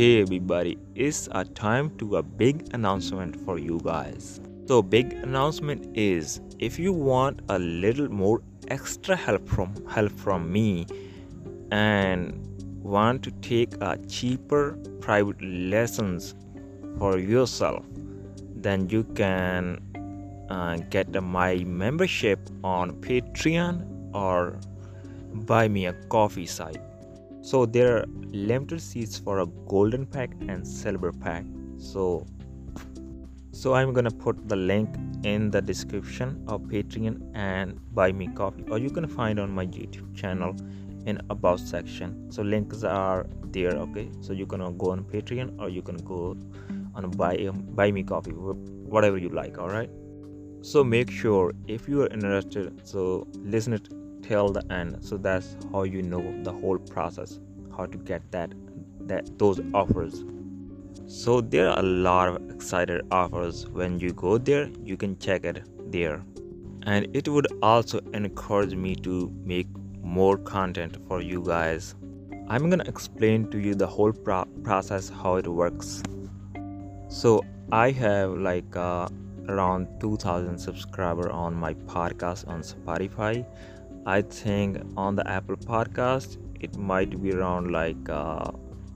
Hey everybody, it's a time to a big announcement for you guys. So big announcement is if you want a little more extra help from help from me and want to take a cheaper private lessons for yourself then you can uh, get my membership on patreon or buy me a coffee site so there are limited seats for a golden pack and silver pack. So so i'm gonna put the link in the description of patreon and buy me coffee or you can find on my youtube channel in about section. So links are there okay? So you can go on patreon or you can go on buy um, buy me coffee whatever you like all right? So make sure if you are interested so listen it till the end so that's how you know the whole process how to get that that those offers. So there are a lot of excited offers. When you go there you can check it there. And it would also encourage me to make more content for you guys. I'm gonna explain to you the whole pro- process how it works. So i have like uh, around 2000 subscriber on my podcast on spotify i think on the apple podcast it might be around like uh,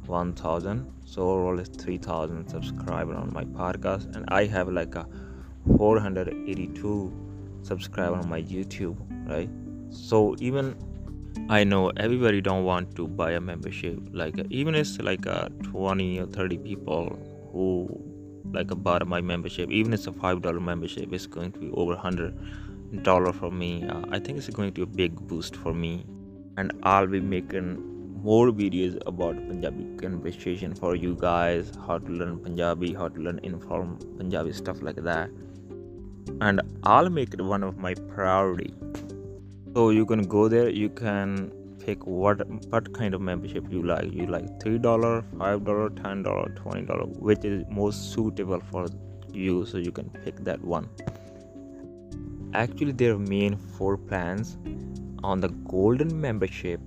1000 so overall it's 3000 subscriber on my podcast. And i have like a 482 subscriber on my youtube right? So even i know everybody don't want to buy a membership. Like even it's like a 20 or 30 people who like bought my membership. Even it's a five dollar membership it's going to be over 100 dollar for me uh, i think it's going to be a big boost for me. And i'll be making more videos about punjabi conversation for you guys how to learn punjabi how to learn inform punjabi stuff like that. And i'll make it one of my priority. So you can go there you can pick what what kind of membership you like. You like three dollar five dollar ten dollar twenty dollar which is most suitable for you so you can pick that one actually there are main four plans. On the golden membership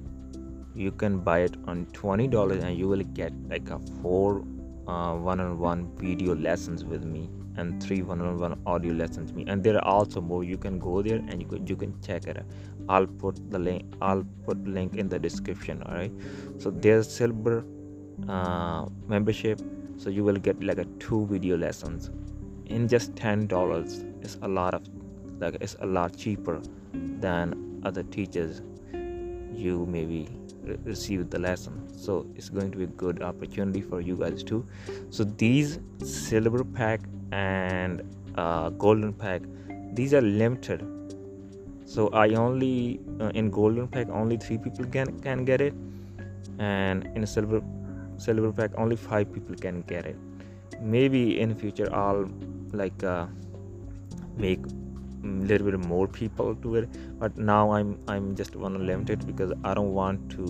you can buy it on $20 and you will get like a four uh, one-on-one video lessons with me and three one-on-one audio lessons with me. And there are also more. You can go there and you can, you can check it i'll put the link i'll put link in the description all right? So there's silver uh, membership. So you will get like a two video lessons. In just ten dollars it's a lot of like it's a lot cheaper than other teachers. You maybe receive the lesson. So it's going to be a good opportunity for you guys too. So these silver pack and uh, golden pack these are limited. So i only uh, in golden pack only three people can can get it. And in silver silver pack only five people can get it. Maybe in future i'll like uh, make little bit more people to it but now i'm i'm just want to limit it because i don't want to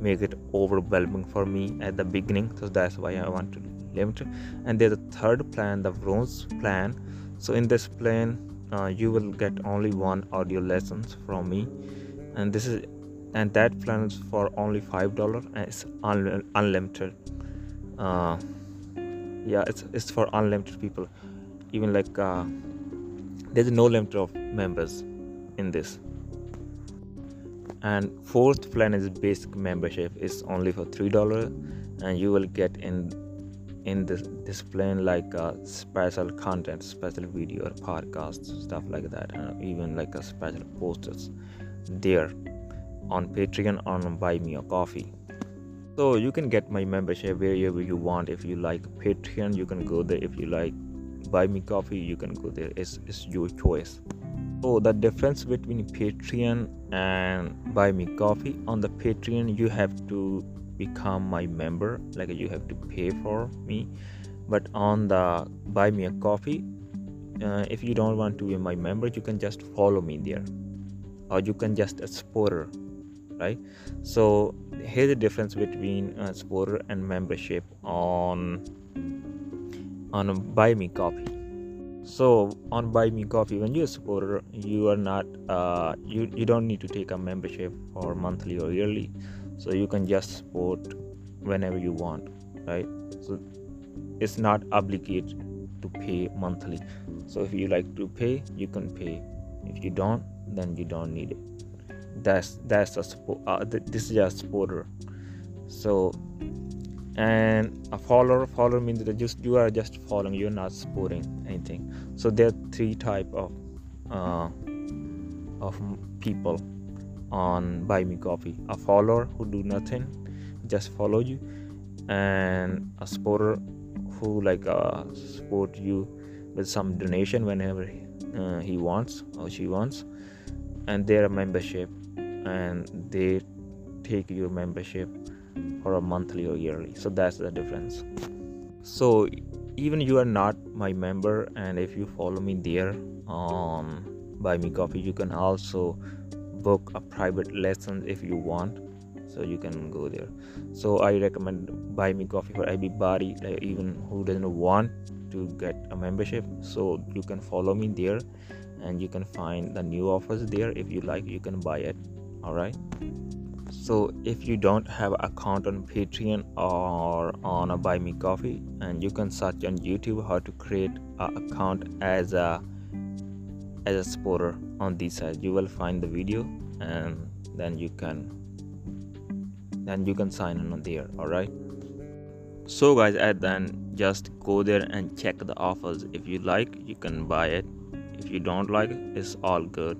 make it overwhelming for me at the beginning. So that's why i want to limit. It and there's a third plan the bronze plan. So in this plan uh, you will get only one audio lessons from me. And this is and that plan is for only five dollar and it's un- unlimited. Uh, yeah it's, it's for unlimited people. Even like uh, there's no limit of members in this. And fourth plan is basic membership. Is only for three dollar and you will get in in this this plan like uh, special content special video or podcasts stuff like that and even like a special posters there on patreon on buy me a coffee. So you can get my membership wherever you want. If you like patreon you can go there. If you like buy me coffee you can go there. It's, it's your choice. So the difference between patreon and buy me coffee on the patreon you have to become my member like you have to pay for me. But on the buy me a coffee uh, if you don't want to be my member you can just follow me there. Or you can just a supporter right? So here's the difference between a supporter and membership on on buy me coffee. So on buy me coffee when you're a supporter you are not uh, you you don't need to take a membership or monthly or yearly. So you can just support whenever you want right? So it's not obligated to pay monthly. So if you like to pay you can pay. If you don't then you don't need it. That's that's a support uh, this is a supporter. So and a follower follower means that just you are just following you're not supporting anything. So there are three type of uh, of people on buy me coffee. A follower who do nothing just follow you. And a supporter who like uh, support you with some donation whenever uh, he wants or she wants. And their membership. And they take your membership for a monthly or yearly. So that's the difference. So even you are not my member and if you follow me there on buy me coffee you can also book a private lesson if you want. So you can go there. So i recommend buy me coffee for everybody like even who doesn't want to get a membership. So you can follow me there and you can find the new offers there. If you like you can buy it. All right so if you don't have account on patreon or on a buy me coffee and you can search on youtube how to create an account as a as a supporter on this side. You will find the video and then you can then you can sign in on there all right so guys at then just go there and check the offers. If you like you can buy it. If you don't like it it's all good